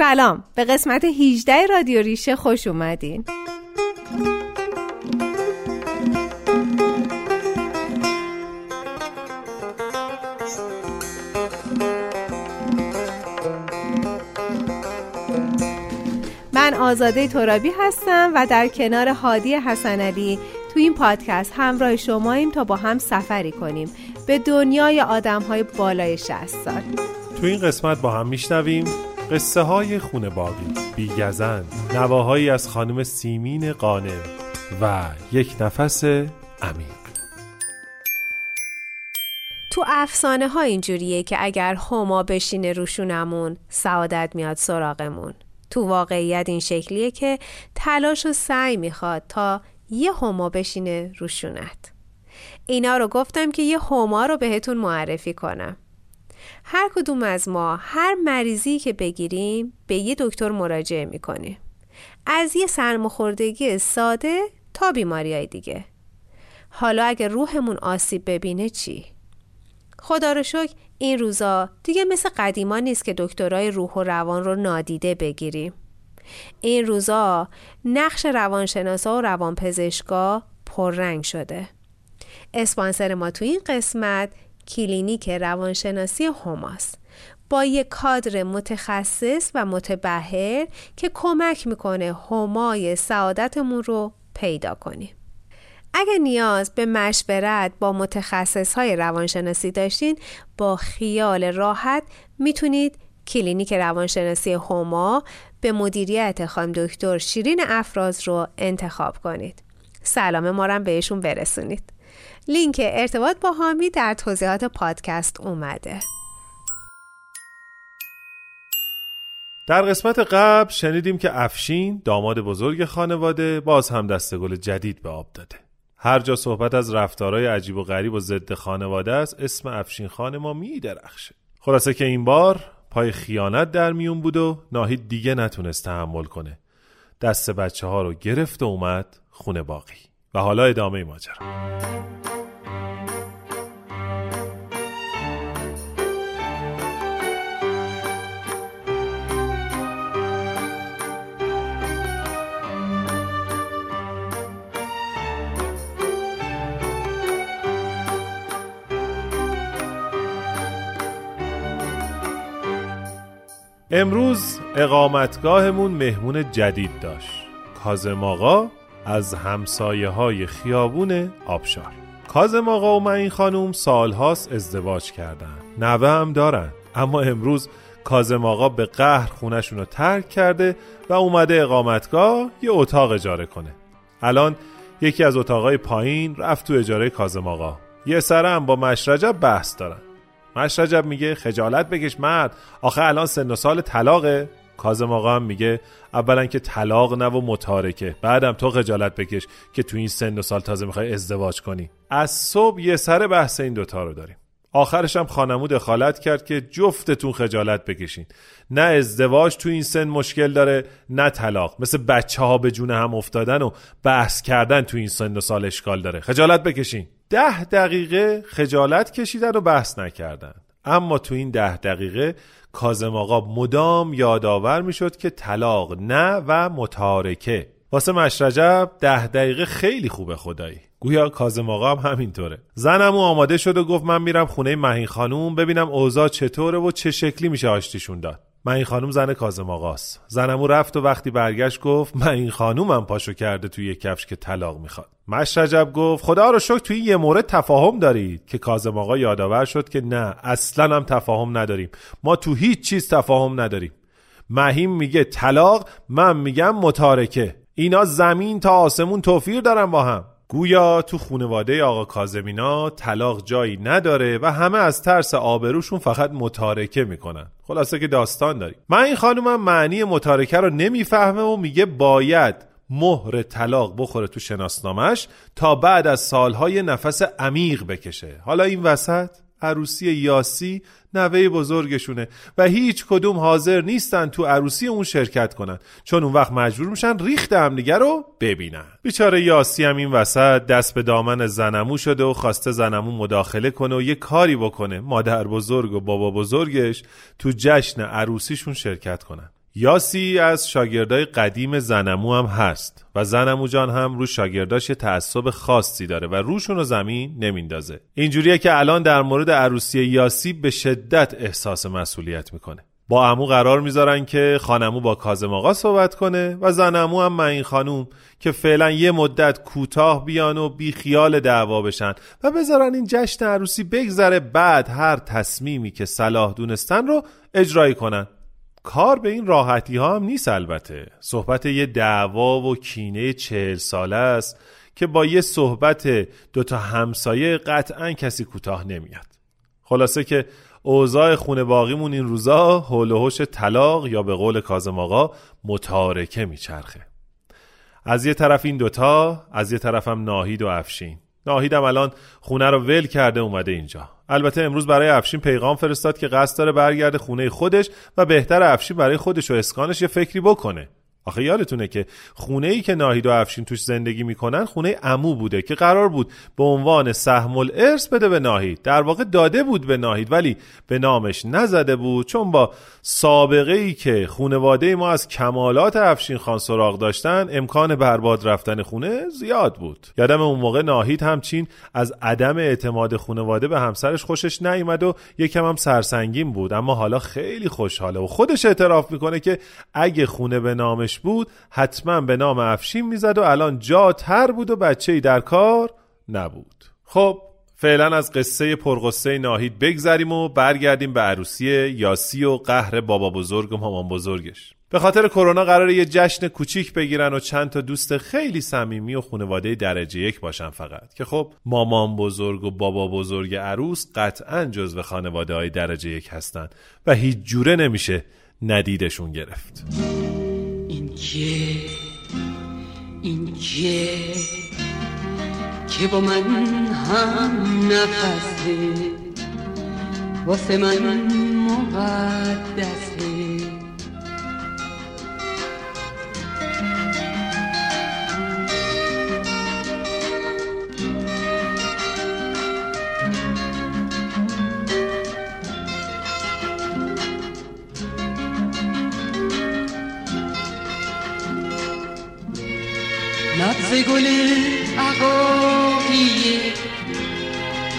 سلام. به قسمت 18 رادیو ریشه خوش اومدین. من آزاده ترابی هستم و در کنار هادی حسن علی تو این پادکست همراه شماییم تا با هم سفری کنیم. به دنیای آدم های بالای 60 سال تو این قسمت با هم میشنویم. قصه های خونه باقی بیگزن نواهایی از خانم سیمین قانم و یک نفس عمیق. تو افسانه ها اینجوریه که اگر هما بشینه روشونمون سعادت میاد سراغمون. تو واقعیت این شکلیه که تلاش و سعی می‌خواد تا یه هما بشینه روشونت اینا رو گفتم که یه هما رو بهتون معرفی کنم. هر کدوم از ما هر مریضی که بگیریم به یه دکتر مراجعه می‌کنیم از یه سرماخوردگی ساده تا بیماری های دیگه. حالا اگه روحمون آسیب ببینه چی؟ خدا رو شکر این روزا دیگه مثل قدیما نیست که دکترای روح و روان رو نادیده بگیریم. این روزا نقش روانشناسا و روانپزشکا پررنگ شده. اسپانسر ما تو این قسمت کلینیک روانشناسی هوماس با یک کادر متخصص و متبهر که کمک می‌کنه همای سعادتمون رو پیدا کنیم اگر نیاز به مشورت با متخصص های روانشناسی داشتین با خیال راحت می‌تونید کلینیک روانشناسی هما به مدیریت خانم دکتر شیرین افراز رو انتخاب کنید. سلام ما بهشون برسونید. لینک ارتباط با هامی در توضیحات پادکست اومده. در قسمت قبل شنیدیم که افشین داماد بزرگ خانواده باز هم دستگل جدید به آب داده. هر جا صحبت از رفتارهای عجیب و غریب و ضد خانواده است اسم افشین خان ما می درخشه خلاصه که این بار پای خیانت در میون بود و ناهید دیگه نتونست تحمل کنه دست بچه ها رو گرفت و اومد خونه باقی و حالا ادامه ماجرا. امروز اقامتگاهمون مهمون جدید داشت. کازم آقا از همسایه های خیابون آبشار. کازم آقا و من این خانوم سالهاست ازدواج کردن. نوه هم دارن. اما امروز کازم آقا به قهر خونشون رو ترک کرده و اومده اقامتگاه یه اتاق اجاره کنه. الان یکی از اتاقای پایین رفت تو اجاره کازم آقا. یه سره هم با مشرجب بحث دارن. مشرجب میگه خجالت بکش مرد. آخه الان سن و سال طلاقه. کازم آقا هم میگه اولا که طلاق نه و متارکه. بعدم تو خجالت بکش که تو این سن و سال تازه می‌خوای ازدواج کنی. از صبح یه سر بحث این دوتا رو داریم. آخرش هم خانمو دخالت کرد که جفتتون خجالت بکشین. نه ازدواج تو این سن مشکل داره نه طلاق. مثل بچه ها به جون هم افتادن و بحث کردن تو این سن و سال اشکال داره. خجالت بکشین. ده دقیقه خجالت کشیدن و بحث نکردن. اما تو این ده دقیقه کازم آقا مدام یادآور می‌شد که طلاق نه و متارکه. واسه مشرجب ده دقیقه خیلی خوبه خدایی. گویا کازم آقا هم همینطوره. زنم آماده شد و گفت من میرم خونه مهین خانوم ببینم اوضاع چطوره و چه شکلی میشه آشتیشون داد. من این خانوم زن کازم آقاست. زنمو رفت و وقتی برگشت گفت من این خانومم پاشو کرده توی یه کفش که طلاق می‌خواد. مشرجب گفت خدا رو شکر توی یه مورد تفاهم دارید. که کازم آقا یادآور شد که نه اصلا هم تفاهم نداریم. ما تو هیچ چیز تفاهم نداریم. مهیم میگه طلاق من میگم متارکه. اینا زمین تا آسمون توفیر دارن با هم. گویا تو خونواده آقا کازمینا طلاق جایی نداره و همه از ترس آبروشون فقط متارکه می‌کنن. خلاصه که داستان داریم. من این خانومم معنی متارکه رو نمی‌فهمه و میگه باید مهر طلاق بخوره تو شناسنامش تا بعد از سالهای نفس عمیق بکشه. حالا این وسط؟ عروسی یاسی نوه بزرگشونه و هیچ کدوم حاضر نیستن تو عروسی اون شرکت کنن. چون اون وقت مجبور میشن ریخت همدیگه رو ببینن. بیچاره یاسی هم این وسط دست به دامن زنمو شده و خواسته زنمو مداخله کنه و یه کاری بکنه. مادر بزرگ و بابا بزرگش تو جشن عروسیشون شرکت کنن. یاسی از شاگردای قدیم زنمو هم هست و زنمو جان هم رو شاگرداش یه تعصب خاصی داره و روشون رو زمین نمیندازه. اینجوریه که الان در مورد عروسی یاسی به شدت احساس مسئولیت می‌کنه. با امو قرار می‌ذارن که خانمو با کازم آقا صحبت کنه و زنمو هم این خانوم که فعلا یه مدت کوتاه بیان و بی خیال دعوا بشن و بذارن این جشن عروسی بگذره بعد هر تصمیمی که صلاح دونستن رو اجرایی کنن. کار به این راحتی ها هم نیست البته. صحبت یه دعوا و کینه چهل ساله است که با یه صحبت دوتا همسایه قطعا کسی کوتاه نمیاد. خلاصه که اوضاع خونه باقیمون این روزا حول و طلاق یا به قول کازم آقا متارکه میچرخه. از یه طرف این دوتا از یه طرفم ناهید و افشین. ناهیدم الان خونه رو ول کرده اومده اینجا. البته امروز برای افشین پیغام فرستاد که قصد داره برگرده خونه خودش و بهتر افشین برای خودش و اسکانش یه فکری بکنه. آخه یادتونه که خونه ای که ناهید و افشین توش زندگی می‌کنن خونه امو بوده که قرار بود به عنوان سهم الارث بده به ناهید. در واقع داده بود به ناهید ولی به نامش نزده بود چون با سابقه ای که خونواده ما از کمالات افشین خان سراغ داشتن امکان برباد رفتن خونه زیاد بود. یادم اون موقع ناهید همچین از عدم اعتماد خونواده به همسرش خوشش نیومد و یکم هم سرسنگین بود. اما حالا خیلی خوشحاله و خودش اعتراف می‌کنه که اگه خونه به نامش بود حتما به نام افشین می‌زد و الان جا تر بود و بچه در کار نبود. خب فعلا از قصه پرغصه ناهید بگذریم و برگردیم به عروسی یاسی و قهر بابا بزرگ و مامان بزرگش. به خاطر کرونا قراره یه جشن کوچیک بگیرن و چند تا دوست خیلی صمیمی و خانواده درجه یک باشن فقط. که خب مامان بزرگ و بابا بزرگ عروس قطعا جزو خانواده های درجه یک هستن و هیچ جوره نمیشه ندیدشون گرفت. این که که با من هم نفسه واسه من مقدسه. نبز گل عقایه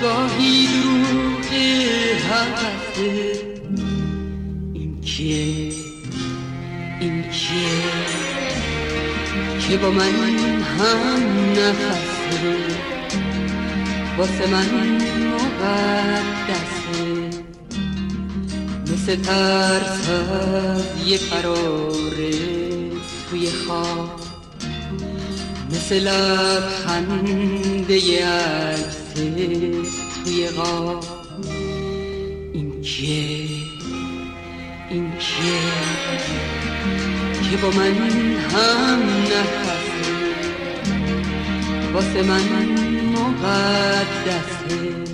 گاهی دروغ هسته این کیه؟ این کیه؟ که با من هم نفسه واسه من مقدسه مثل ترس یه قراره توی خواب. مثل لبخنده عکس توی غاب این کیه این کیه که با من هم نفسه. واسه من مقدسه.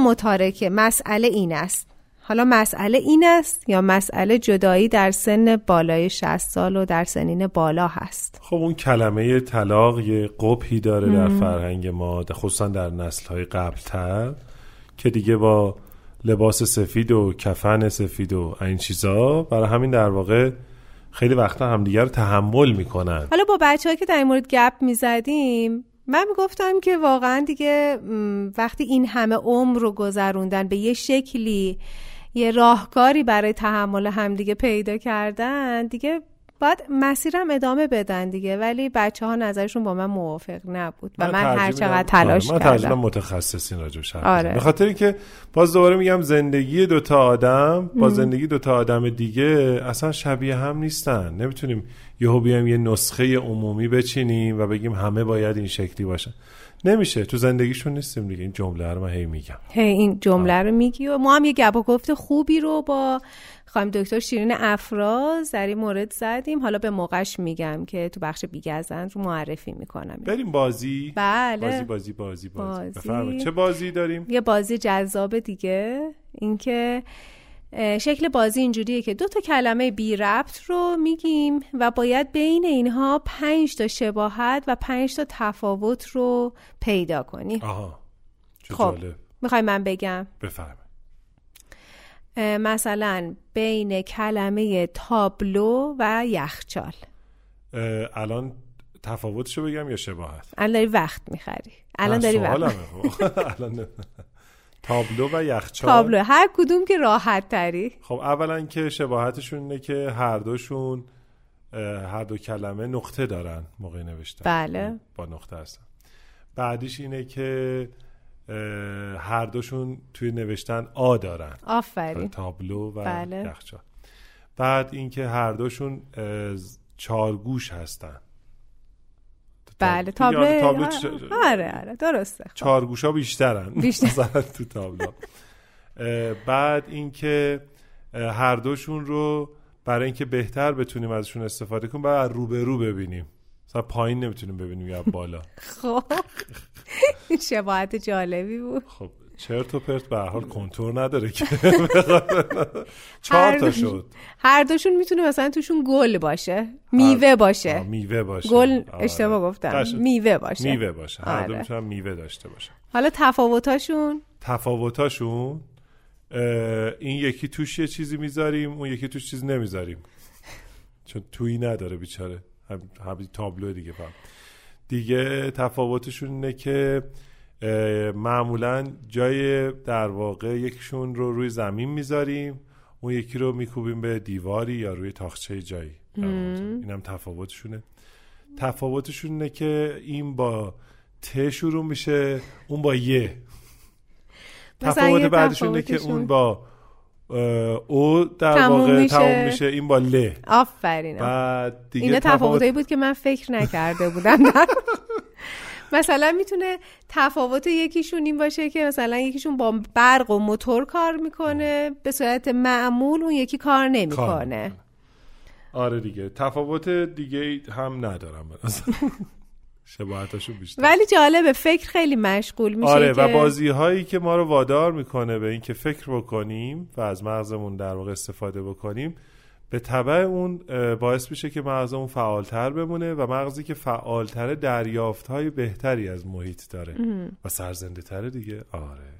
متارکه. مسئله این است. حالا مسئله این است یا مسئله جدایی در سن بالای 60 سال و در سنین بالا هست؟ خب اون کلمه طلاق یه قبحی داره در فرهنگ ما خصوصا در نسل های قبلتر که دیگه با لباس سفید و کفن سفید و این چیزا برای همین در واقع خیلی وقتا همدیگه رو تحمل می‌کنن. حالا با بچه که در این مورد گپ می‌زدیم من می‌گفتم که واقعا دیگه وقتی این همه عمر رو گذروندن به یه شکلی یه راهکاری برای تحمل همدیگه پیدا کردن دیگه باید مسیرم ادامه بدن دیگه ولی بچه ها نظرشون با من موافق نبود و من, ترجیح هر چقدر تلاش آره، من کردم میدم متخصصین راجع به آره. به خاطر اینکه باز دوباره میگم زندگی دوتا آدم با زندگی دوتا آدم دیگه اصلا شبیه هم نیستن. نمی‌تونیم یهو بیایم یه نسخه عمومی بچینیم و بگیم همه باید این شکلی باشن. نمیشه. تو زندگیشون نیستیم دیگه. این جمله رو من هی میگم. هی این جمله رو میگی و ما هم یه گپ و گفت خوبی رو با خانم دکتر شیرین افراز در این مورد زدیم. حالا به موقعش میگم که تو بخش بیگزند رو معرفی می‌کنم. بریم بازی. بله. بازی بازی بازی بازی, بازی. چه بازی داریم؟ یه بازی جذاب دیگه. اینکه شکل بازی اینجوریه که دو تا کلمه بی ربط رو میگیم و باید بین اینها پنج تا شباهت و پنج تا تفاوت رو پیدا کنی. آها چه خب می‌خوای من بگم؟ اه، مثلا بین کلمه تابلو و یخچال. الان تفاوتشو بگم یا شباهت؟ الان داری وقت می‌خری. الان داری وقت الان. تابلو و یخچال. تابلو هر کدوم که راحت تری. خب اولا که شباهتشون اینه که هر دوشون هر دو کلمه نقطه دارن موقع نوشتن. بله. با نقطه هستن. بعدیش اینه که هر دوشون توی نوشتن آ دارن. آفرین. تابلو و بله. یخچال. بعد اینکه هر دوشون چارگوش هستن. بله تاب- تابلو تابلو آره چ- آره, آره درسته. خب. چارگوشا بیشترن. بیشتر. تو تابلو. بعد اینکه هر دوشون رو برای اینکه بهتر بتونیم ازشون استفاده کنیم باید رو به رو ببینیم. مثلا پایین نمی‌تونیم ببینیم یا بالا. خب. شباهت جالبی بود. خب چرت و پرت به حال کنتور نداره که. چهار تا شد. هر دوشون می‌تونه مثلا توشون گل باشه میوه آه، باشه. میوه باشه. گل آره. اشتباه گفتم. میوه باشه. میوه باشه. هر دو آره. می‌تونن میوه داشته باشه. حالا تفاوتاشون؟ تفاوتاشون این یکی توش یه چیزی می‌ذاریم اون یکی توش چیزی نمی‌ذاریم. چون تویی نداره بیچاره. هم همین تابلو دیگه فهم. دیگه تفاوتشون اینه که معمولا جای در واقع یکیشون رو روی زمین می‌ذاریم اون یکی رو میکوبیم به دیواری یا روی تاخچه جایی. اینم تفاوتشونه. تفاوتشون اینه که این با ت شروع میشه اون با یه تفاوت یه بعدش اینه که اون با او در تموم واقع میشه. تموم میشه این با ل. آفرین. بعد دیگه اینا تفاوت تفاوتایی بود که من فکر نکرده بودم. مثلا می‌تونه تفاوت یکیشون این باشه که مثلا یکیشون با برق و موتور کار می‌کنه به صورت معمول اون یکی کار نمی‌کنه. آره دیگه تفاوت دیگه هم ندارم به نظر. شباهتاشو بیشتر ولی جالبه فکر خیلی مشغول میشه آره که و بازی هایی که ما رو وادار می‌کنه به اینکه فکر بکنیم و از مغزمون در واقع استفاده بکنیم به طبع اون باعث میشه که مغزمون فعالتر بمونه و مغزی که فعالتره دریافت های بهتری از محیط داره و سرزنده تره دیگه. آره.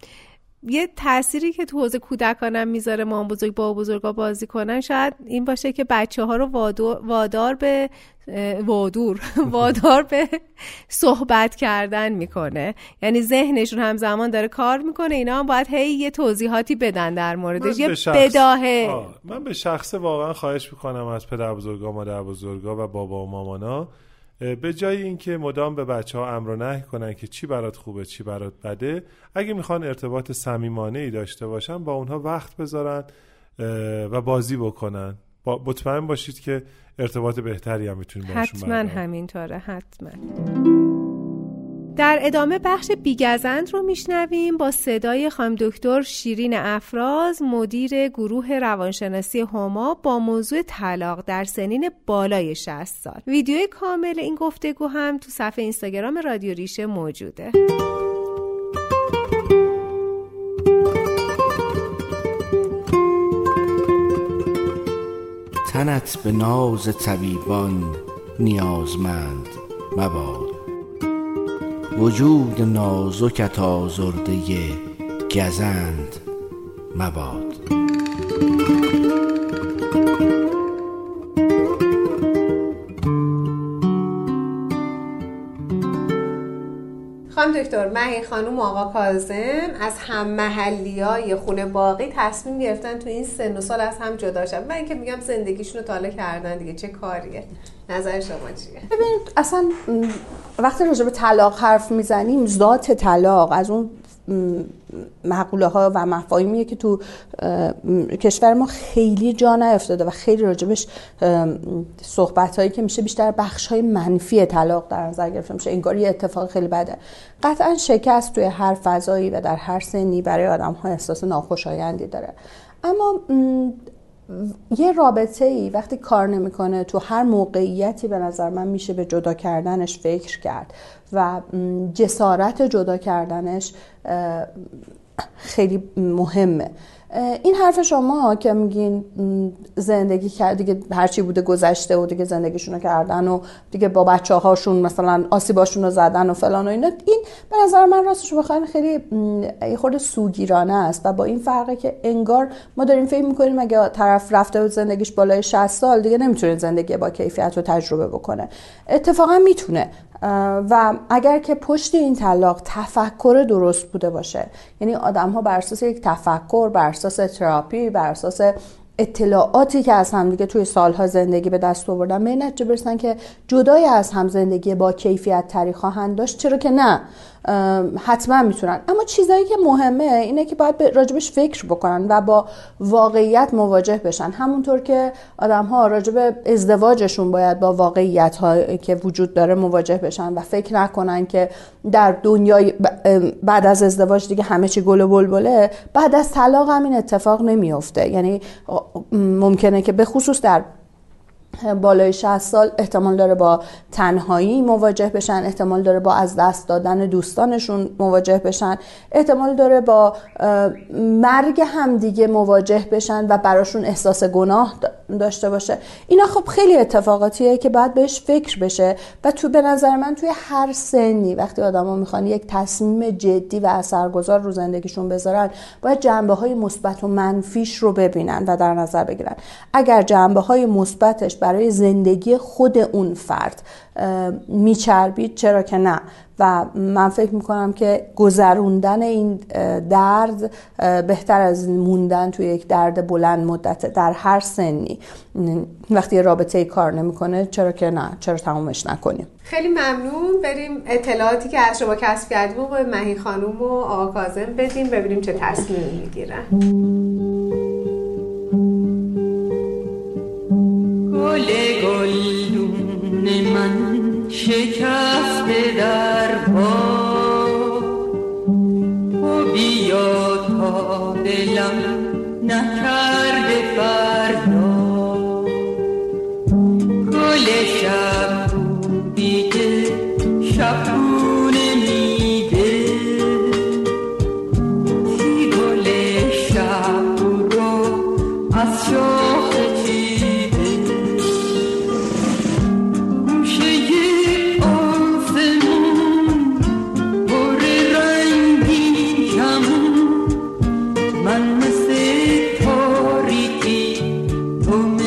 یه تأثیری که تو حوزه کودکانم می‌ذاره ما بزرگ با بزرگا بازی کنن شاید این باشه که بچه ها رو وادار به وادور وادار به صحبت کردن می‌کنه. یعنی ذهنشون همزمان داره کار می‌کنه اینا هم باید هی یه توضیحاتی بدن در موردش. یه شخص- بداهه. آه، من به شخصه واقعا خواهش می‌کنم از پدر بزرگا مادر بزرگا و بابا و مامانا به جای اینکه مدام به بچه ها امر و نهی کنن که چی برات خوبه چی برات بده اگه می‌خوان ارتباط صمیمانه ای داشته باشن با اونها وقت بذارن و بازی بکنن. با مطمئن باشید که ارتباط بهتری هم می‌تونید باشون حتما همینطوره حتما. در ادامه بخش بیگزند رو میشنویم با صدای خانم دکتر شیرین افراز مدیر گروه روانشناسی هما با موضوع طلاق در سنین بالای 60 سال. ویدیوی کامل این گفتگو هم تو صفحه اینستاگرام رادیو ریشه موجوده. تنت به ناز طبیبان نیازمند مباد. وجود نازکت آزرده گزند مباد. خانم دکتر مهی خانوم و آقا کازم از هم محلی های خونه باقی تصمیم گرفتن تو این سن و سال از هم جدا شدن من که میگم زندگیشون رو تاله کردن دیگه چه کاریه؟ نظر شما چیه؟ ببینید اصلا وقتی راجع به طلاق حرف می‌زنیم ذات طلاق از اون مقوله ها و مفاهیمیه که تو کشور ما خیلی جا نیفتاده و خیلی راجبش صحبت هایی که میشه بیشتر بخش های منفی طلاق در نظر گرفته. میشه انگار یه اتفاق خیلی بده. قطعا شکست توی هر فضایی و در هر سنی برای آدم ها احساس ناخوشایندی داره. اما یه رابطه ای وقتی کار نمی‌کنه تو هر موقعیتی به نظر من میشه به جدا کردنش فکر کرد و جسارت جدا کردنش خیلی مهمه. این حرف شما که میگین زندگی کرد دیگه هرچی بوده گذشته و دیگه زندگیشون رو کردن و دیگه با بچه هاشون مثلا آسیباشون رو زدن و فلان و اینا این به نظر من راستش بخواین خیلی یه خورده سوگیرانه است و با این فرقه که انگار ما داریم فکر می‌کنیم اگه طرف رفته و زندگیش بالای 60 سال دیگه نمی‌تونه زندگی با کیفیت رو تجربه بکنه. اتفاقا می‌تونه. و اگر که پشت این طلاق تفکر درست بوده باشه یعنی آدم ها بر اساس یک تفکر بر اساس تراپی بر اساس اطلاعاتی که از هم دیگه توی سالها زندگی به دست آوردن به نتیجه برسن که جدای از هم زندگی با کیفیت تری خواهند داشت چرا که نه. حتما می‌تونن. اما چیزایی که مهمه اینه که باید راجبش فکر بکنن و با واقعیت مواجه بشن. همونطور که آدم ها راجب ازدواجشون باید با واقعیت ها که وجود داره مواجه بشن و فکر نکنن که در دنیای بعد از ازدواج دیگه همه چی گل و بلبله. بعد از طلاق هم این اتفاق نمیافته. یعنی ممکنه که به خصوص در بالای 60 سال احتمال داره با تنهایی مواجه بشن احتمال داره با از دست دادن دوستانشون مواجه بشن احتمال داره با مرگ همدیگه مواجه بشن و براشون احساس گناه داشته باشه. اینا خب خیلی اتفاقاتیه که باید بهش فکر بشه و تو به نظر من توی هر سنی وقتی آدما می‌خوان یک تصمیم جدی و اثرگذار رو زندگیشون بذارن باید جنبه های مثبت و منفیش رو ببینن و در نظر بگیرن. اگر جنبه های مثبتش برای زندگی خود اون فرد میچربید چرا که نه؟ و من فکر می‌کنم که گذروندن این درد بهتر از موندن توی یک درد بلند مدت در هر سنی. وقتی رابطه کار نمی‌کنه چرا که نه؟ چرا تمومش نکنیم؟ خیلی ممنون. بریم اطلاعاتی که از شما کسب کردیم و به مهی خانوم و آقا کازم بدیم ببینیم چه تصمیمی می‌گیرن. گل گلدون من شکسته در پا. و بیا تا دلم نکرده فردا. گل شب بودی که شب بله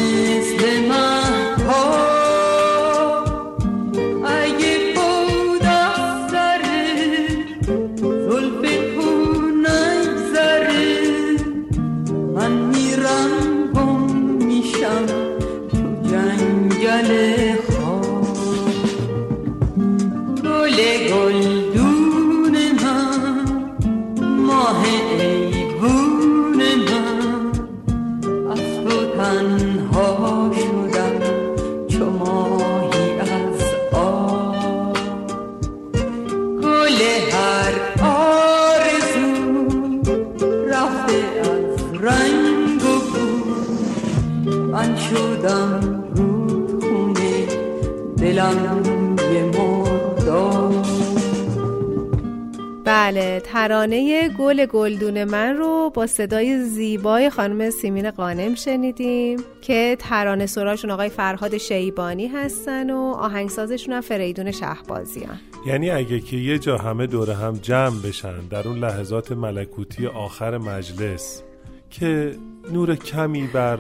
گلدون من رو با صدای زیبای خانم سیمین قانم شنیدیم که ترانه سراشون آقای فرهاد شیبانی هستن و آهنگسازشون هم فریدون شهبازیان. یعنی اگه که یه جا همه دور هم جمع بشن در اون لحظات ملکوتی آخر مجلس که نور کمی بر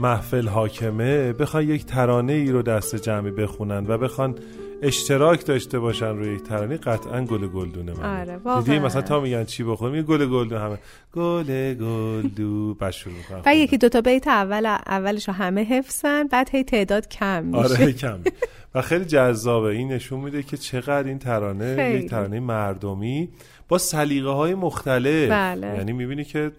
محفل حاکمه بخوان یک ترانه ای رو دست جمعی بخونن و بخوان اشتراک داشته باشن روی یک ترانه قطعا گل گلدونه من آره، واقعا. دیدی مثلا تا میگن چی بخوریم گل گلدون همه. گل گلدو بعد شروع می‌کنن و یکی دوتا بیت اول اولش همه حفظن بعد هی تعداد کم میشه. آره کم. و خیلی جذابه. این نشون میده که چقدر این ترانه خیلی. یک ترانه مردمی با سلیقه های مختلف. بله. یعنی می‌بینی که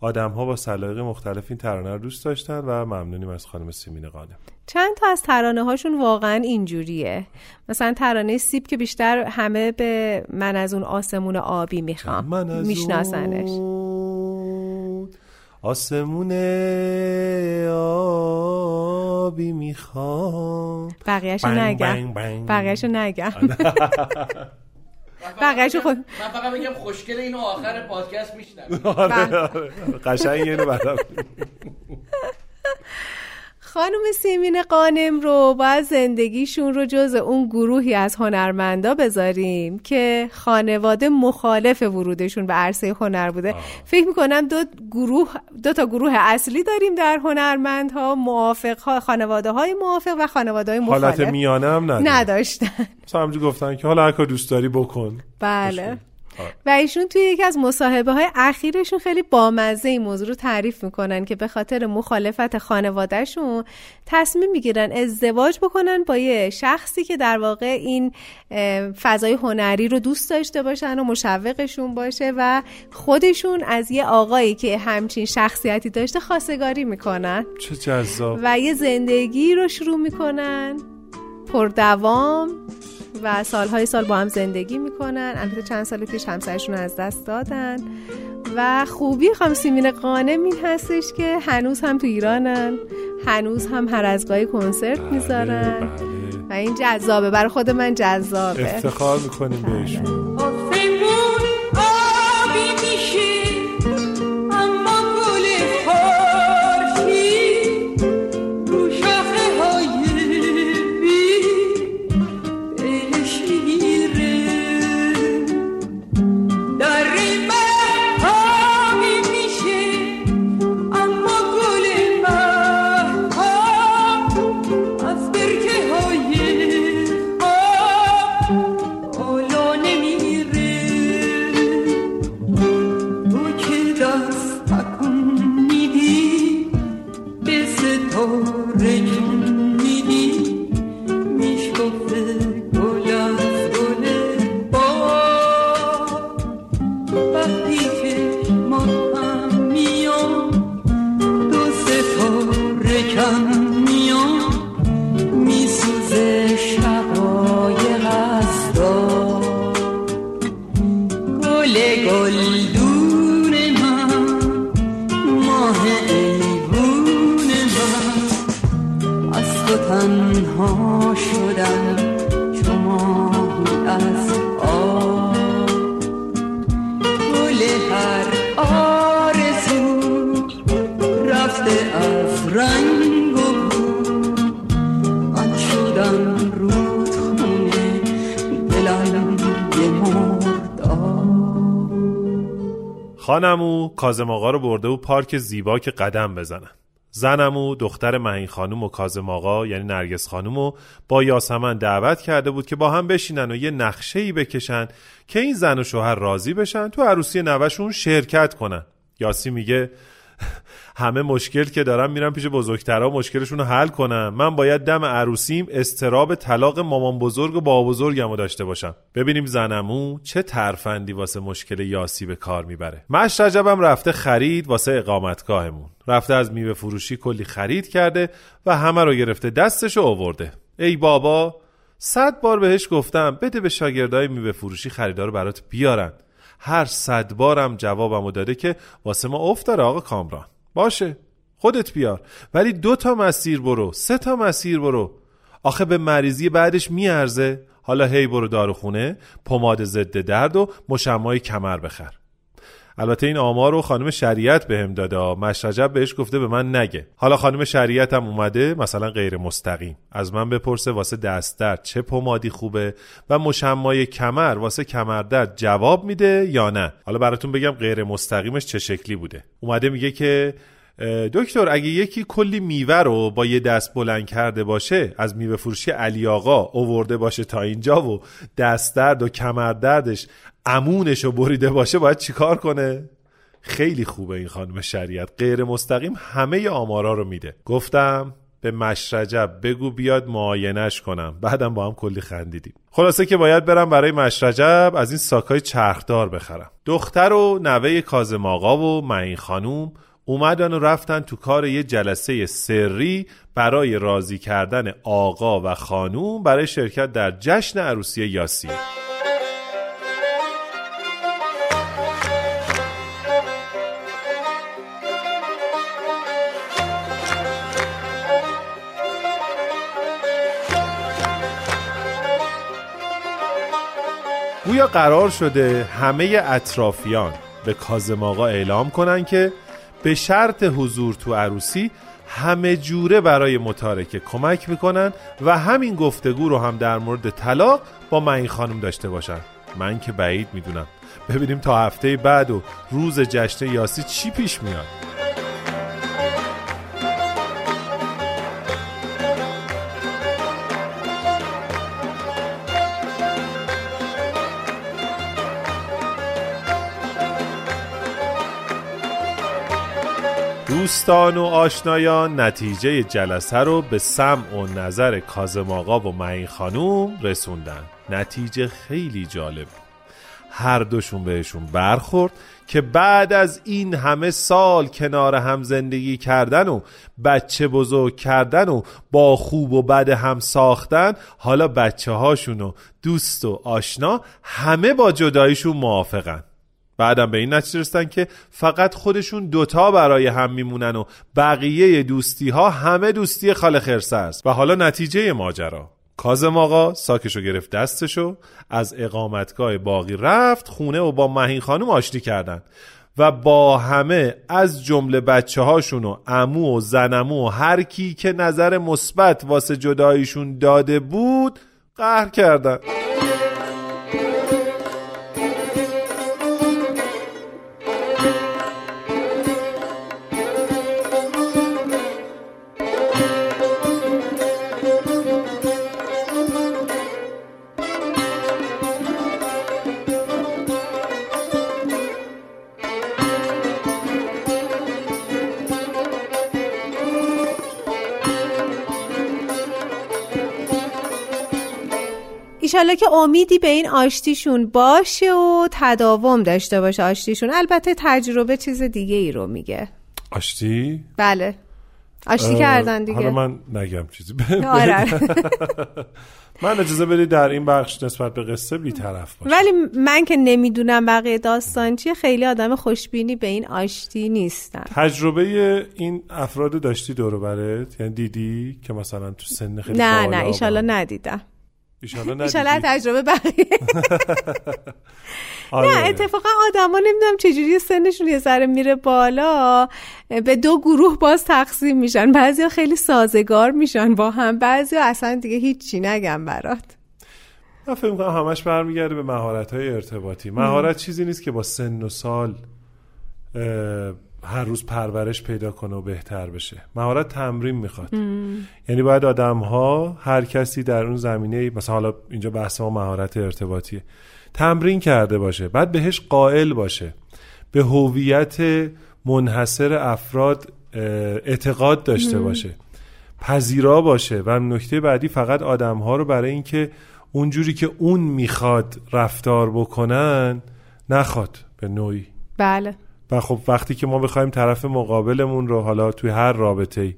آدم ها با سلیقه مختلف این ترانه رو دوست داشتن و ممنونیم از خانم سیمین قانم چند تا از ترانه هاشون واقعا اینجوریه. مثلا ترانه سیب که بیشتر همه به من از اون آسمون آبی می‌خوام. من از میشناسنش. اون آسمون آبی می‌خوام. بقیهشو نگم. بقیهشو نگم. بقیه‌شو خود- من فقط میگم خوشگل اینو آخر پادکست میشنم آره، آره. قشنگ اینو برام خانم سیمین قانم رو باید زندگیشون رو جز اون گروهی از هنرمندا بذاریم که خانواده مخالف ورودشون به عرصه هنر بوده. فکر می‌کنم دو گروه دو تا گروه اصلی داریم در هنرمندها موافق ها خانواده های موافق و خانواده های حالت مخالف میانه هم نداشتن. گفتن که حالا هر کار دوست داری بکن. بله. و ایشون توی یکی از مصاحبه های اخیرشون خیلی بامزه این موضوع رو تعریف می‌کنن که به خاطر مخالفت خانوادهشون تصمیم می‌گیرن ازدواج بکنن با یه شخصی که در واقع این فضای هنری رو دوست داشته باشن و مشوقشون باشه و خودشون از یه آقایی که همچین شخصیتی داشته خواستگاری می‌کنن. چه جذاب. و یه زندگی رو شروع می‌کنن. پردوام. و سالهای سال با هم زندگی می‌کنن. البته چند سال پیش همسرشون رو از دست دادن. و خوبی خانم سیمین قانم این هستش که هنوز هم تو ایرانن. هنوز هم هر از گاهی کنسرت می‌ذارن. بله. و این جذابه. برای خود من جذابه. افتخار می‌کنیم بهشون. کازم آقا رو برده و پارک زیبا که قدم بزنن. زنمو دختر مهین خانوم و کازم آقا یعنی نرگس خانومو با یاسمن دعوت کرده بود که با هم بشینن و یه نقشه ای بکشن که این زن و شوهر راضی بشن تو عروسی نوشون شرکت کنن. یاسی میگه همه مشکل که دارم میرم پیش بزرگترها مشکلشون رو حل کنم من باید دم عروسیم استراب طلاق مامان بزرگ و بابا بزرگم رو داشته باشم. ببینیم زنمو چه ترفندی واسه مشکل یاسی به کار می‌بره. مش رجبم رفته خرید واسه اقامتگاهمون. رفته از میوه فروشی کلی خرید کرده و همه رو گرفته دستش رو آورده. ای بابا صد بار بهش گفتم بده به شاگردای میوه فروشی خریدار رو برات بیارن. هر صد بارم جوابمو داده که واسه ما افت داره آقا کامران. باشه خودت بیار. ولی دو تا مسیر برو سه تا مسیر برو. آخه به مریضی بعدش میارزه. حالا هی برو داروخونه پماد ضد درد و مشمای کمر بخر. البته این آمار رو خانم شریعت بهم داده ها. مشرجب بهش گفته به من نگه. حالا خانم شریعت هم اومده مثلا غیر مستقیم. از من بپرسه واسه دست درد چه پمادی خوبه و مشمای کمر واسه کمردرد جواب میده یا نه. حالا براتون بگم غیر مستقیمش چه شکلی بوده. اومده میگه که دکتر اگه یکی کلی میوه رو با یه دست بلند کرده باشه از میوه فروشی علی آقا اوورده باشه تا اینجا و دست درد و کمر دردش امونش رو بریده باشه باید چیکار کنه؟ خیلی خوبه این خانم شریعت. غیر مستقیم همه آمارا رو میده. گفتم به مشرجب بگو بیاد معاینش کنم. بعدم با هم کلی خندیدیم. خلاصه که باید برم برای مشرجب از این ساکای چرخدار بخرم. دختر و نوه کازم آقا و معین خانوم اومدن و رفتن تو کار یه جلسه سری برای راضی کردن آقا و خانوم برای شرکت در جشن عروسی یاسین. گویا قرار شده همه اطرافیان به کازم آقا اعلام کنن که به شرط حضور تو عروسی همه جوره برای متارکه کمک می‌کنن و همین گفتگو رو هم در مورد طلاق با من این خانم داشته باشن. من که بعید می‌دونم. ببینیم تا هفته بعد و روز جشن یاسی چی پیش میاد. دوستان و آشنایان نتیجه جلسه رو به سمع و نظر کازم آقا و معین خانوم رسوندن. نتیجه خیلی جالب هر دوشون بهشون برخورد که بعد از این همه سال کنار هم زندگی کردن و بچه بزرگ کردن و با خوب و بد هم ساختن حالا بچه هاشون و دوست و آشنا همه با جداییشون موافقن. بعدم به این نتیجه رسیدن که فقط خودشون دوتا برای هم میمونن و بقیه دوستی ها همه دوستی خاله خرسه است. و حالا نتیجه ماجرا. کازم آقا ساکشو گرفت دستشو از اقامتگاه باقی رفت خونه و با مهین خانم آشتی کردن و با همه از جمله بچه هاشون و امو و زنمو و هر کی که نظر مثبت واسه جداییشون داده بود قهر کردن. ایشالله که امیدی به این آشتیشون باشه و تداوم داشته باشه آشتیشون البته تجربه چیز دیگه ای رو میگه. آشتی؟ بله. آشتی کردن دیگه. حالا من نگم چیزی. آره من اجازه بدید در این بخش نسبت به قصه بیطرف باشم. ولی من که نمی‌دونم بقیه داستان چیه خیلی آدم خوشبینی به این آشتی نیستم. تجربه این افراد داشتی دورو برت؟ یعنی دیدی که مثلا تو سن خیلی نه نه ایشالله با- ندیدم. ندیدی تجربه بقیه. آره. نه اتفاقا آدما نمی‌دونم چجوری سنشون یه ذره میره بالا. به دو گروه باز تقسیم میشن. بعضیا خیلی سازگار میشن با هم. بعضیا اصلا دیگه هیچی نگم برات. من فکر می‌کنم همش برمیگرده به مهارت های ارتباطی. مهارت چیزی نیست که با سن و سال هر روز پرورش پیدا کنه و بهتر بشه. مهارت تمرین می‌خواد. یعنی باید آدم ها هر کسی در اون زمینه مثلا حالا اینجا بحث ما مهارت ارتباطیه. تمرین کرده باشه بعد بهش قائل باشه. به هویت منحصر افراد اعتقاد داشته باشه. پذیرا باشه. و نکته بعدی فقط آدم ها رو برای اینکه اونجوری که اون می‌خواد رفتار بکنن نخواد به نوعی. بله. و خب وقتی که ما بخوایم طرف مقابلمون رو حالا توی هر رابطه ای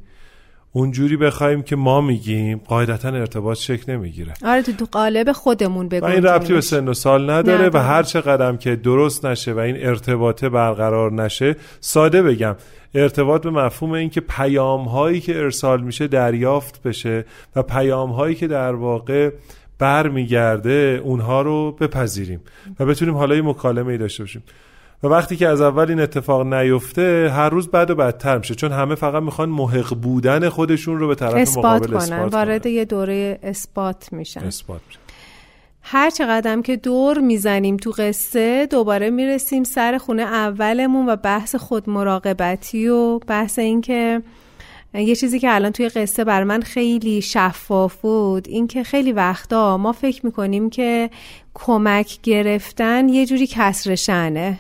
اونجوری بخوایم که ما میگیم قاعدتا ارتباط شکل نمی‌گیره. آره تو قالب خودمون و بگو این ربطی به سن و سال نداره و. هر چه قدم که درست نشه و این ارتباطه برقرار نشه ساده بگم. ارتباط به مفهوم این که پیام هایی که ارسال میشه دریافت بشه و پیام هایی که در واقع برمیگرده اونها رو بپذیریم و بتونیم حالا یه مکالمه ای داشته باشیم. و وقتی که از اول این اتفاق نیفته هر روز بد و بدتر میشه چون همه فقط می‌خوان محق بودن خودشون رو به طرف اثبات مقابل کنن اثبات وارد. یه دوره اثبات میشن اثبات. هر چقدر که دور می‌زنیم تو قصه دوباره می‌رسیم سر خونه اولمون و بحث خود مراقبتی و بحث اینکه یه چیزی که الان توی قصه بر من خیلی شفاف بود این که خیلی وقتا ما فکر می‌کنیم که کمک گرفتن یه جوری کسر شنه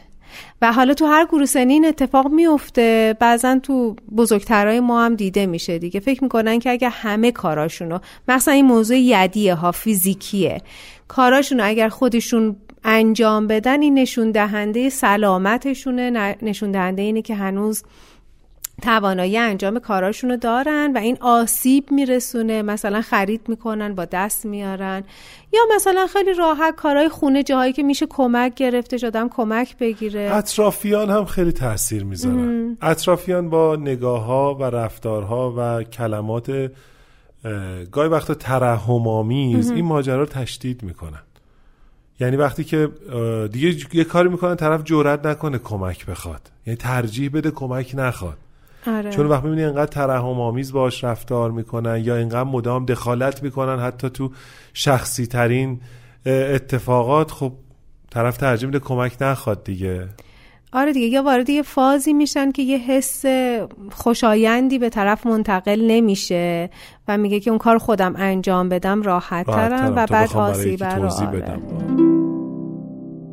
و حالا تو هر گروه سنی این اتفاق میفته. بعضا تو بزرگترهای ما هم دیده میشه دیگه. فکر می‌کنن که اگر همه کاراشونو مثلا این موضوع یدیه ها فیزیکیه. کاراشونو اگر خودشون انجام بدن این نشون دهنده سلامتشونه. نشون دهنده اینه که هنوز توانایی انجام کاراشون رو دارن و این آسیب میرسونه. مثلا خرید می‌کنن با دست میارن. یا مثلا خیلی راحت کارهای خونه جاهایی که میشه کمک گرفته شدم کمک بگیره. اطرافیان هم خیلی تاثیر می‌ذارن. اطرافیان با نگاه ها و رفتارها و کلمات گاهی وقتا ترحم آمیز این ماجرا رو تشدید می‌کنن. یعنی وقتی که دیگه یه کاری می‌کنن طرف جرئت نکنه کمک بخواد. یعنی ترجیح بده کمک نخواد. آره. چون وقتی می‌بینی انقدر ترحم آمیز باش رفتار می‌کنن یا اینقدر مدام دخالت می‌کنن حتی تو شخصی ترین اتفاقات خب طرف ترجیح میده کمک نخواد دیگه آره دیگه یا وارد یه فازی میشن که یه حس خوشایندی به طرف منتقل نمیشه و میگه که اون کار خودم انجام بدم راحت ترم و بعد آسیب رو آره.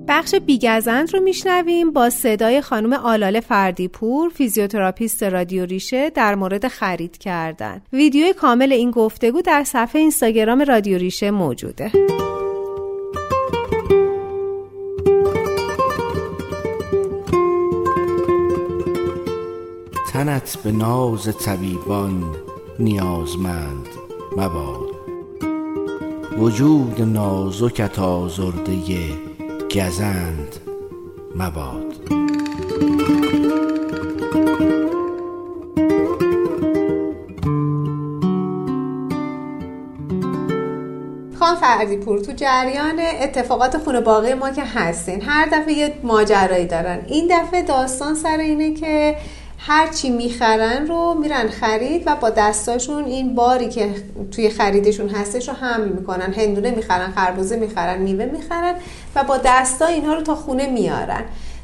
بخش بیگزند رو میشنویم با صدای خانم آلاله فردیپور فیزیوتراپیست رادیو ریشه در مورد خرید کردن. ویدیو کامل این گفتگو در صفحه اینستاگرام رادیو ریشه موجوده. تنت به ناز طبیبان نیازمند مباد. وجود نازکت آزرده گزند مباد. خان فردی پور تو جریان اتفاقات خونه باقی ما که هستین هر دفعه یه ماجرایی دارن. این دفعه داستان سر اینه که هر چی می‌خرن رو میرن خرید و با دستاشون این باری که توی خریدشون هستش رو حمل می‌کنن. هندونه می‌خرن خربوزه می‌خرن میوه می‌خرن و با دستا اینها رو تا خونه میارن.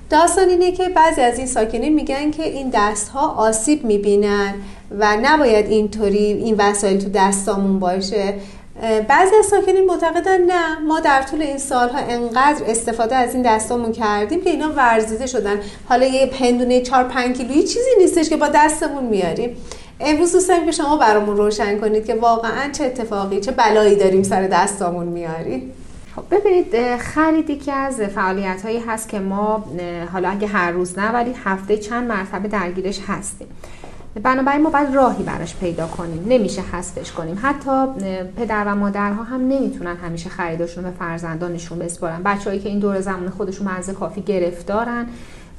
داستان اینه که بعضی از این ساکنین میگن که این دست ها آسیب می‌بینن و نباید اینطوری این وسایل تو دستامون باشه. بعضی از ساکنین معتقدن نه ما در طول این سالها انقدر استفاده از این دستامون کردیم که اینا ورزیده شدن. حالا یه پندونه 4 5 کیلویی چیزی نیستش که با دستمون میاریم امروز دوست که شما برامون روشن کنید که واقعا چه اتفاقی چه بلایی داریم سر دستامون میاریم. خب ببینید خرید که از فعالیت هایی هست که ما حالا اگه هر روز نه ولی هفته چند مرتبه درگیرش هستیم. بنابراین ما باید راهی براش پیدا کنیم. نمیشه حذفش کنیم. حتی پدر و مادرها هم نمی‌تونن همیشه خریداشون به فرزندانشون بسپارن. بچههایی که این دور زمان خودشون مرز کافی گرفتارن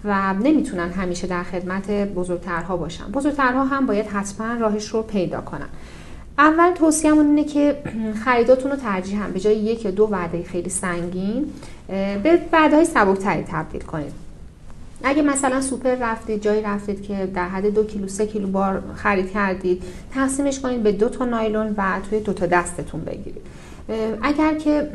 و نمی‌تونن همیشه در خدمت بزرگترها باشن. بزرگترها هم باید حتما راهش رو پیدا کنن. اول توصیه‌مون اینه که خریداتون رو ترجیح هم به جای یک یا دو وعده خیلی سنگین به وعده های سبکتری تبدیل کنید. اگه مثلا سوپر رفتید جایی رفتید که در حد دو کیلو سه کیلو بار خرید کردید تقسیمش کنید به دو تا نایلون و توی دو تا دستتون بگیرید. اگر که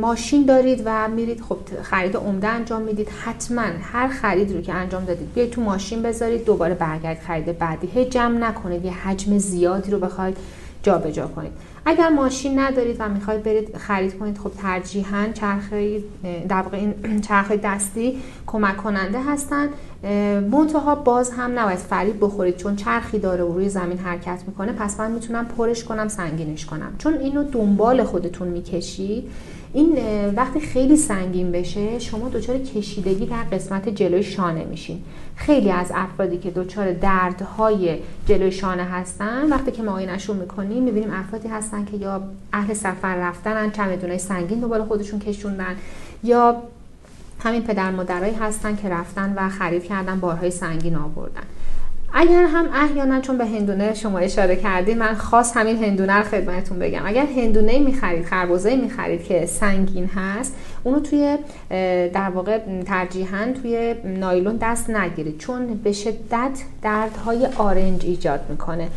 ماشین دارید و میرید خب خرید عمده انجام می‌دید حتما هر خرید رو که انجام دادید بیاید تو ماشین بذارید دوباره برگرد خرید بعدی. هی جمع نکنید یه حجم زیادی رو بخواید جابجا جا کنید. اگر ماشین ندارید و می‌خواید برید خرید کنید خب ترجیحاً چرخه در این چرخه دستی کمک کننده هستن. منتها باز هم نباید فریب بخورید چون چرخی داره و روی زمین حرکت می‌کنه. پس من می‌تونم پرش کنم سنگینش کنم. چون اینو دنبال خودتون می‌کشید این وقتی خیلی سنگین بشه شما دچار کشیدگی در قسمت جلوی شانه میشین. خیلی از افرادی که دچار دردهای جلوی شانه هستن وقتی که ما آینشون می‌کنیم می‌بینیم افرادی هستن که یا اهل سفر رفتن چمدونای سنگین دنبال خودشون کشوندن یا همین پدر مادرایی هستن که رفتن و خرید کردن بارهای سنگین آوردن. اگر هم احیانا چون به هندونه شما اشاره کردید من خاص همین هندونه رو خدمتتون بگم. اگر هندونه می‌خرید خربزه می‌خرید که سنگین هست اونو توی در واقع ترجیحاً توی نایلون دست نگیرید. چون به شدت دردهای آرنج ایجاد می‌کنه.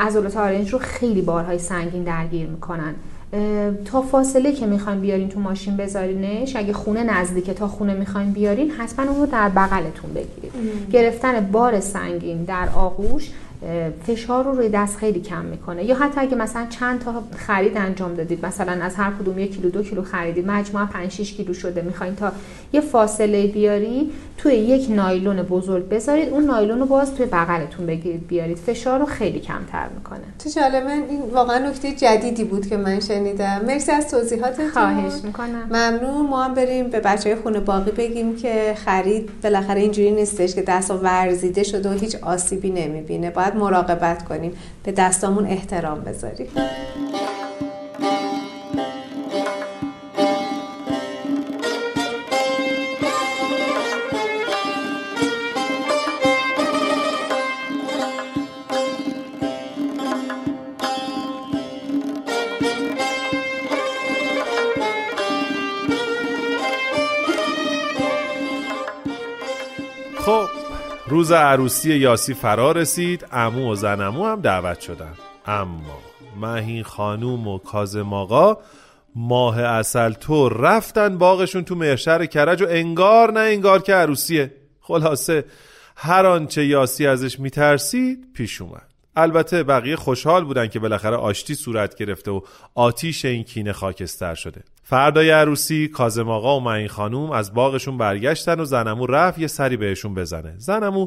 عضلات آرنج رو خیلی بارهای سنگین درگیر می‌کنن. تا فاصله که می‌خواین بیارین تو ماشین بذارینش اگه خونه نزدیکه تا خونه می‌خواین بیارین حتما اون رو در بغلتون بگیرید. گرفتن بار سنگین در آغوش فشار رو روی دست خیلی کم می‌کنه. یا حتی اگه مثلا چند تا خرید انجام دادید مثلا از هر کدوم یک کیلو دو کیلو خریدید مجموعا 5 6 کیلو شده می‌خواین تا یه فاصله بیاری توی یک نایلون بزرگ بذارید اون نایلون رو باز توی بغلتون بگیرید بیارید. فشار رو خیلی کمتر می‌کنه. تو من این واقعا نکته جدیدی بود که من شنیدم. مرسی از توضیحاتتون. خواهش می‌کنم. ممنون. ما هم بریم به بچه خونه باقی بگیم که خرید بالاخره اینجوری نیستش که دست ورزیده شده و هیچ آسیبی نمی‌بینه. باید مراقبت کنیم. به دستامون احترام بذاریم. روز عروسی یاسی فرا رسید امو و زنمو هم دعوت شدن. اما مهین خانوم و کازم آقا ماه اصل تو رفتن باغشون تو مهشر کرج و انگار نه انگار که عروسیه. خلاصه هر آنچه یاسی ازش میترسید پیش اومد. البته بقیه خوشحال بودن که بالاخره آشتی صورت گرفته و آتیش این کینه خاکستر شده. فردای عروسی کازم آقا و معین خانوم از باغشون برگشتن و زنمو رفت یه سری بهشون بزنه. زنمو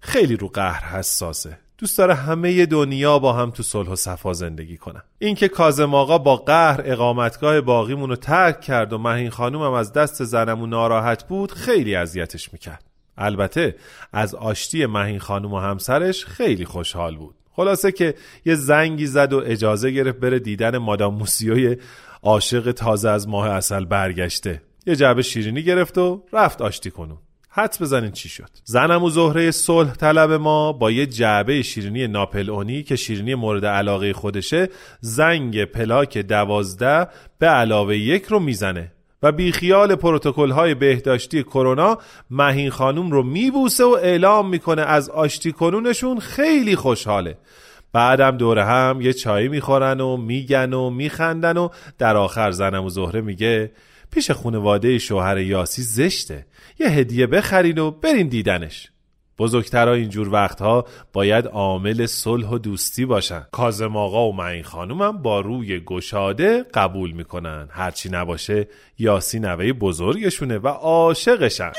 خیلی رو قهر حساسه. دوست داره همه دنیا با هم تو صلح و صفا زندگی کنن. اینکه کازم آقا با قهر اقامتگاه باقیمون رو ترک کرد و مهین خانوم هم از دست زنمو ناراحت بود خیلی اذیتش می‌کرد. البته از آشتی مهین خانوم و همسرش خیلی خوشحال بود. خلاصه که یه زنگی زد و اجازه گرفت بره دیدن مادام موسیوی عاشق تازه از ماه اصل برگشته. یه جعبه شیرینی گرفت و رفت آشتی کنون حدس بزنین چی شد. زنم و زهره صلح طلب ما با یه جعبه شیرینی ناپلئونی که شیرینی مورد علاقه خودشه زنگ پلاک دوازده به علاوه یک رو می‌زنه. و بیخیال پروتکل های بهداشتی کرونا مهین خانوم رو میبوسه و اعلام می‌کنه از آشتی کنونشون خیلی خوشحاله. بعدم دوره هم یه چایی می‌خورن و میگن و میخندن و در آخر زنم و زهره میگه پیش خونواده شوهر یاسی زشته یه هدیه بخرین و برین دیدنش. بزرگترها اینجور وقتها باید عامل صلح و دوستی باشن. کازم آقا و معین خانومم با روی گشاده قبول می‌کنن. هرچی نباشه یاسی نوه بزرگشونه و عاشقشن.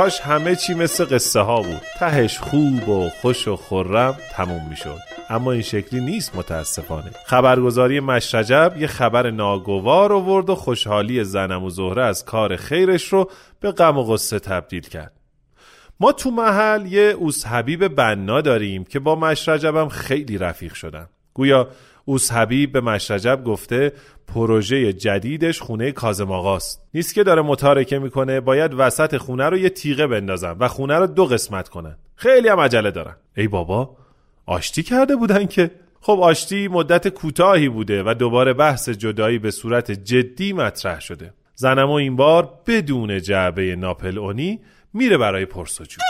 کاش همه چی مثل قصه ها بود. تهش خوب و خوش و خورم تموم می‌شد. اما این شکلی نیست متاسفانه. خبرگزاری مشرجب یه خبر ناگوار آورد و خوشحالی زنم و زهره از کار خیرش رو به غم و غصه تبدیل کرد. ما تو محل یه اوس حبیب بنا داریم که با مشرجبم خیلی رفیق شدن گویا اوس حبیب به مشرجب گفته پروژه جدیدش خونه کازم آقاست نیست که داره متارکه می‌کنه باید وسط خونه رو یه تیغه بندازن و خونه رو دو قسمت کنن. خیلی هم عجله دارن. ای بابا آشتی کرده بودن که؟ خب آشتی مدت کوتاهی بوده و دوباره بحث جدایی به صورت جدی مطرح شده. زنمو این بار بدون جعبه ناپل اونی میره برای پرسجو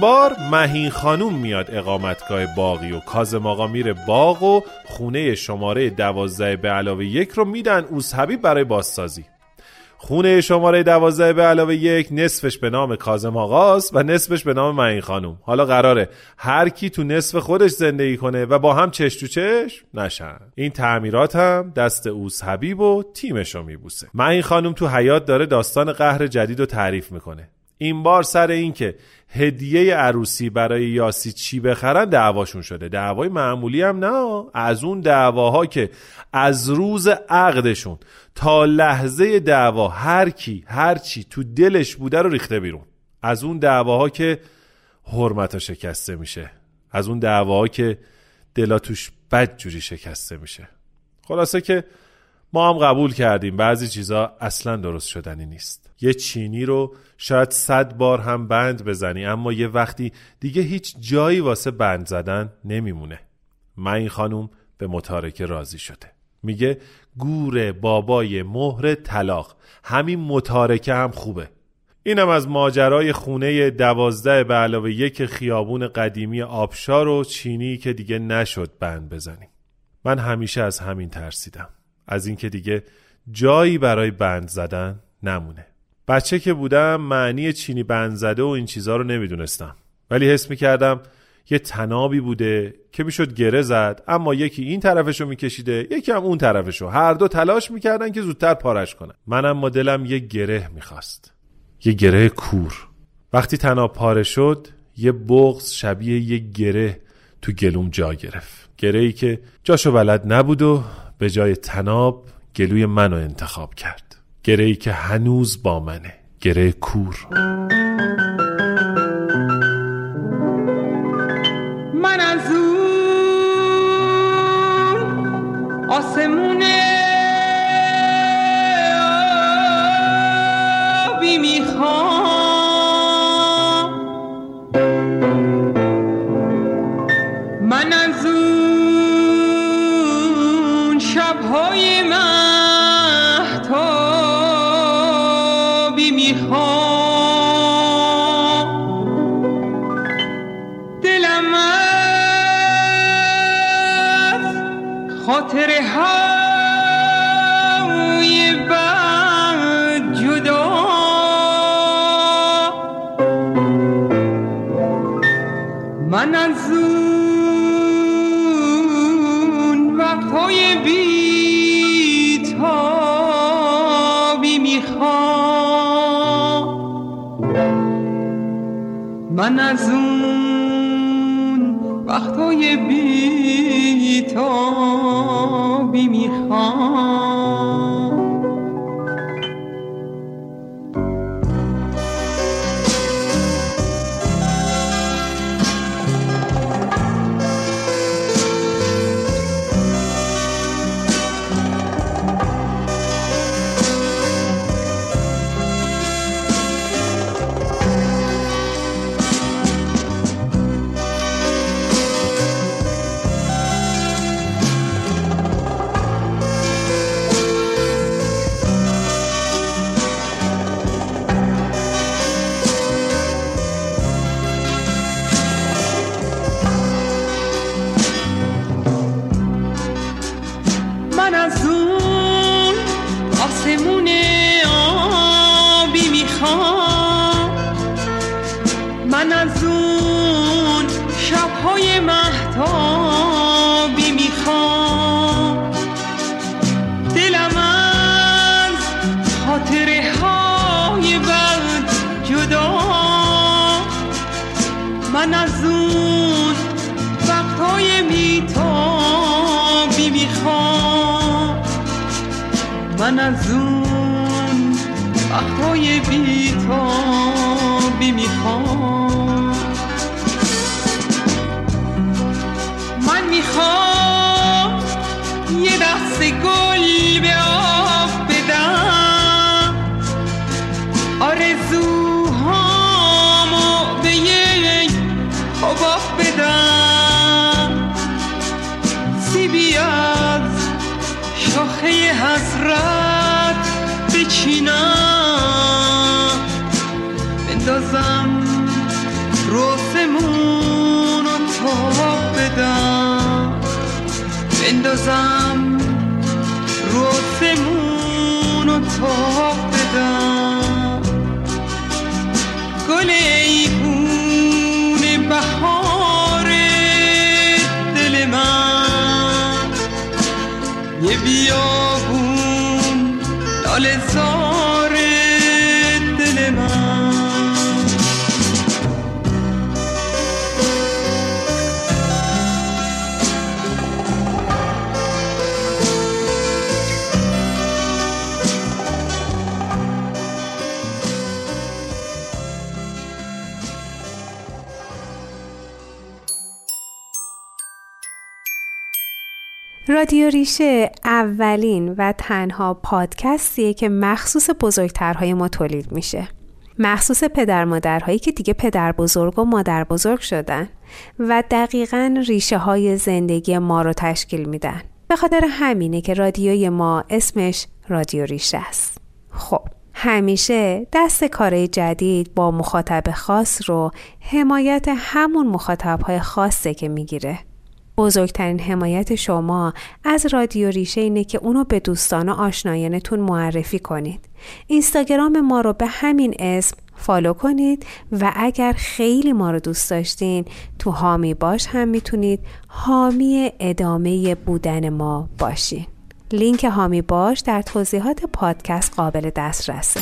بار مهین خانوم میاد اقامتگاه باقی و کازم آقا میره باغ و خونه شماره دوازده به علاوه یک رو میدن اوس حبیب برای بازسازی. خونه شماره دوازده به علاوه یک نصفش به نام کازم آقاست و نصفش به نام معین خانوم. حالا قراره هر کی تو نصف خودش زندگی کنه و با هم چش تو چش نشن. این تعمیرات هم دست اوس حبیب و تیمش رو میبوسه. معین خانوم تو حیات داره داستان قهر جدید رو تعریف می‌کنه. این بار سر اینکه هدیه عروسی برای یاسی چی بخرن دعواشون شده. دعوای معمولی هم نه از اون دعواها که از روز عقدشون تا لحظه دعوا هر کی هر چی تو دلش بوده رو ریخته بیرون. از اون دعواها که حرمتا شکسته میشه. از اون دعواها که دلا توش بد جوری شکسته میشه. خلاصه که ما هم قبول کردیم. بعضی چیزا اصلا درست شدنی نیست. یه چینی رو شاید صد بار هم بند بزنی اما یه وقتی دیگه هیچ جایی واسه بند زدن نمیمونه. من این خانوم به متارکه راضی شده. میگه گور بابای مهر طلاق همین متارکه هم خوبه. اینم از ماجرای خونه دوازده به علاوه یک خیابون قدیمی آبشار و چینی که دیگه نشد بند بزنیم من همیشه از همین ترسیدم. از اینکه دیگه جایی برای بند زدن نمونه. بچه که بودم معنی چینی بند زده و این چیزها رو نمی‌دونستم. ولی حس می‌کردم یه تنابی بوده که می‌شد گره زد اما یکی این طرفشو میکشیده یکی هم اون طرفشو. هر دو تلاش می‌کردن که زودتر پارش کنن. من اما دلم یه گره می‌خواست. یه گره کور. وقتی تناب پاره شد یه بغز شبیه یه گره تو گلوم جا گرفت. گره ای که جاشو بلد نبود و به جای تناب گلوی منو انتخاب کرد. گره ای که هنوز با منه گره کور. من از اون وقتهای بیتابی شاخه حسرت بچینم بندازم روسمون و تاب بدم. بندازم روسمون و تاب رادیو ریشه اولین و تنها پادکستیه که مخصوص بزرگترهای ما تولید میشه. مخصوص پدر مادرهایی که دیگه پدر بزرگ و مادر بزرگ شدن و دقیقا ریشه های زندگی ما رو تشکیل میدن. به خاطر همینه که رادیوی ما اسمش رادیو ریشه است. خب همیشه دست کار جدید با مخاطب خاص رو حمایت همون مخاطب های خاصه که می‌گیره. بزرگترین حمایت شما از رادیو ریشه اینه که اونو به دوستان و آشنایانتون معرفی کنید. اینستاگرام ما رو به همین اسم فالو کنید و اگر خیلی ما رو دوست داشتین تو حامی باش هم می‌تونید حامی ادامه بودن ما باشین. لینک حامی باش در توضیحات پادکست قابل دسترسه.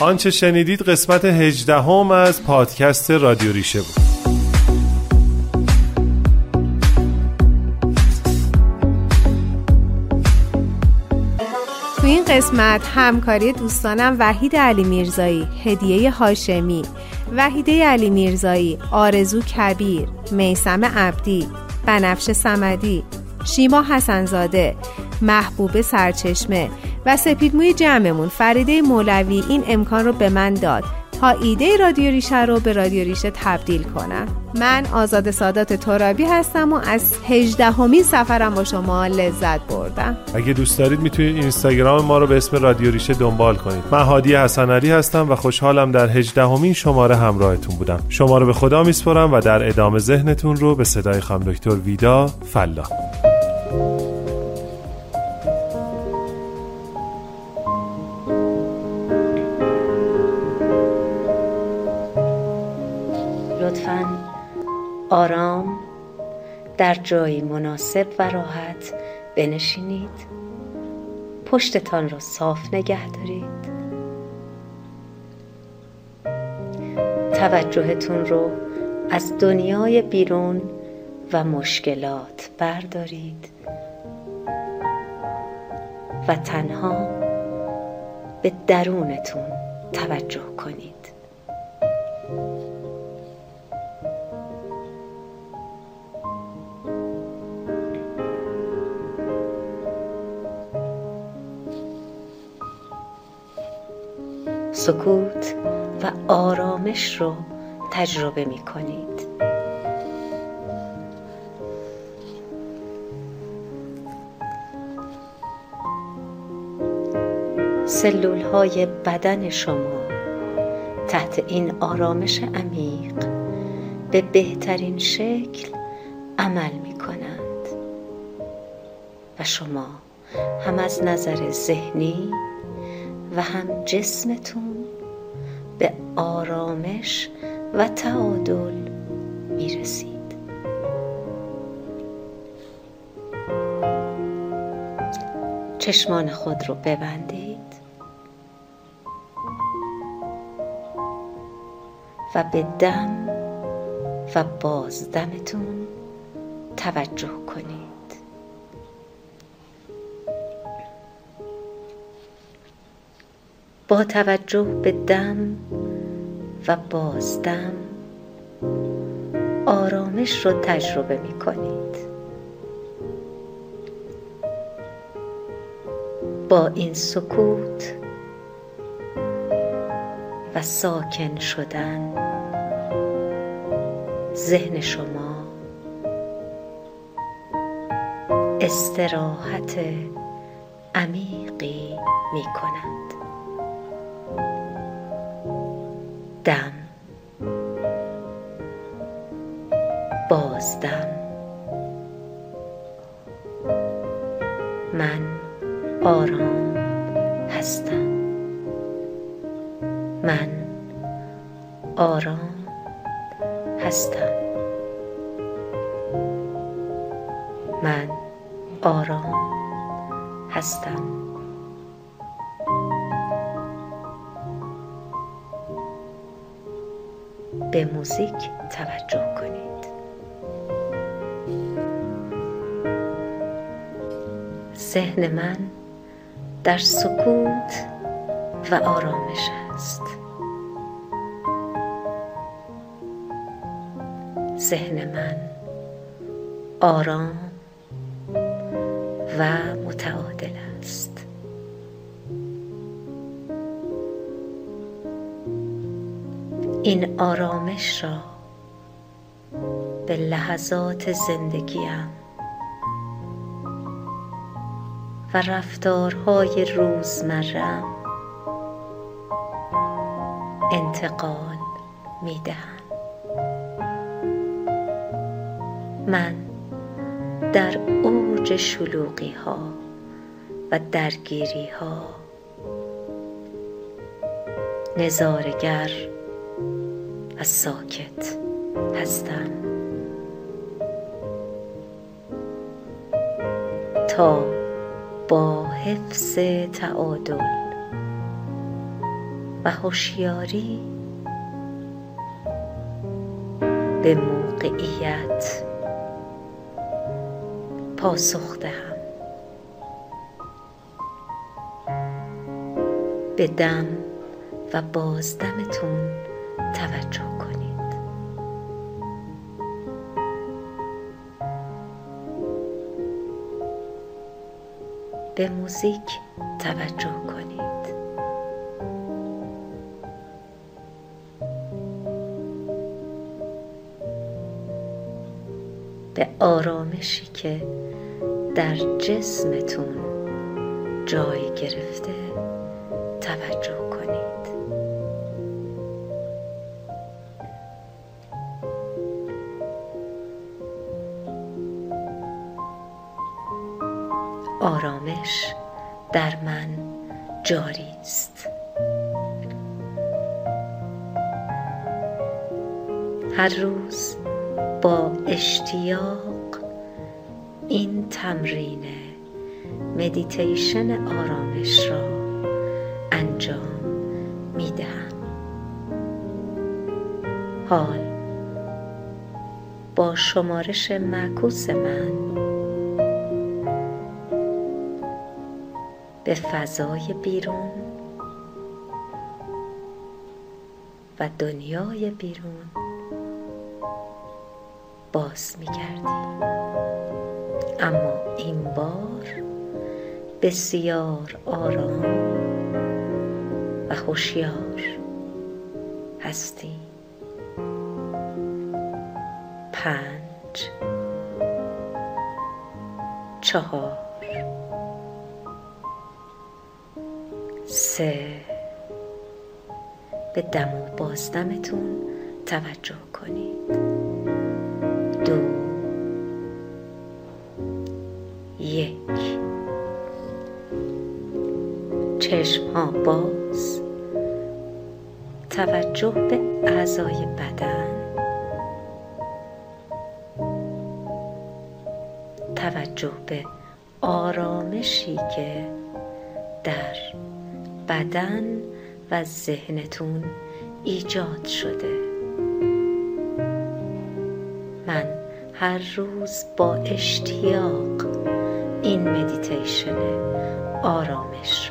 آنچه شنیدید قسمت هجدهم از پادکست رادیو ریشه بود. این قسمت همکاری دوستانم وحید علی میرزایی، هدیه هاشمی، وحیده علی میرزایی، آرزو کبیر، میسم عبدی، بنفش سمدی، شیما حسنزاده، محبوب سرچشمه و سپیدموی جمعمون فریده مولوی این امکان رو به من داد. تا ایده رادیو ریشه رو به رادیو ریشه تبدیل کنم. من آزاد سادات ترابی هستم و از هجدهمین سفرم با شما لذت بردم. اگه دوست دارید می‌تونید اینستاگرام ما رو به اسم رادیو ریشه دنبال کنید. من هادی حسن علی هستم و خوشحالم در هجدهمین شماره همراهتون بودم. شما رو به خدا میسپرم و در ادامه ذهنتون رو به صدای خانم دکتر ویدا فلا. آرام در جایی مناسب و راحت بنشینید. پشتتان را صاف نگه دارید. توجهتون رو از دنیای بیرون و مشکلات بردارید. و تنها به درونتون توجه کنید. سکوت و آرامش رو تجربه می کنید. سلول های بدن شما تحت این آرامش عمیق به بهترین شکل عمل می کنند. و شما هم از نظر ذهنی و هم جسمتون آرامش و تعادل می رسید چشمان خود رو ببندید و به دم و بازدمتون توجه کنید. با توجه به دم و بازدم آرامش رو تجربه می کنید با این سکوت و ساکن شدن ذهن شما استراحت عمیقی می کند دم بازدم. من آرام هستم. من آرام هستم. من آرام هستم. به موزیک توجه کنید. ذهن من در سکوت و آرامش است. ذهن من آرام و این آرامش را به لحظات زندگیم و رفتارهای روزمرم انتقال می دهم من در اوج شلوغی ها و درگیری ها نظارگر و ساکت هستم تا با حفظ تعادل و هوشیاری به موقعیت پاسخ دهم. به دم و بازدمتون توجه کنید. به موزیک توجه کنید. به آرامشی که در جسمتون جای گرفته جاری است هر روز با اشتیاق این تمرین مدیتیشن آرامش را انجام می دهم حال با شمارش معکوس من به فضای بیرون و دنیای بیرون باز می کردیم اما این بار بسیار آرام و هوشیار هستی. پنج چهار. سه به دم و بازدمتون توجه کنید. دو یک. چشم ها باز. توجه به اعضای بدن. توجه به آرامشی که در بدن و ذهنتون ایجاد شده. من هر روز با اشتیاق این مدیتیشن آرامش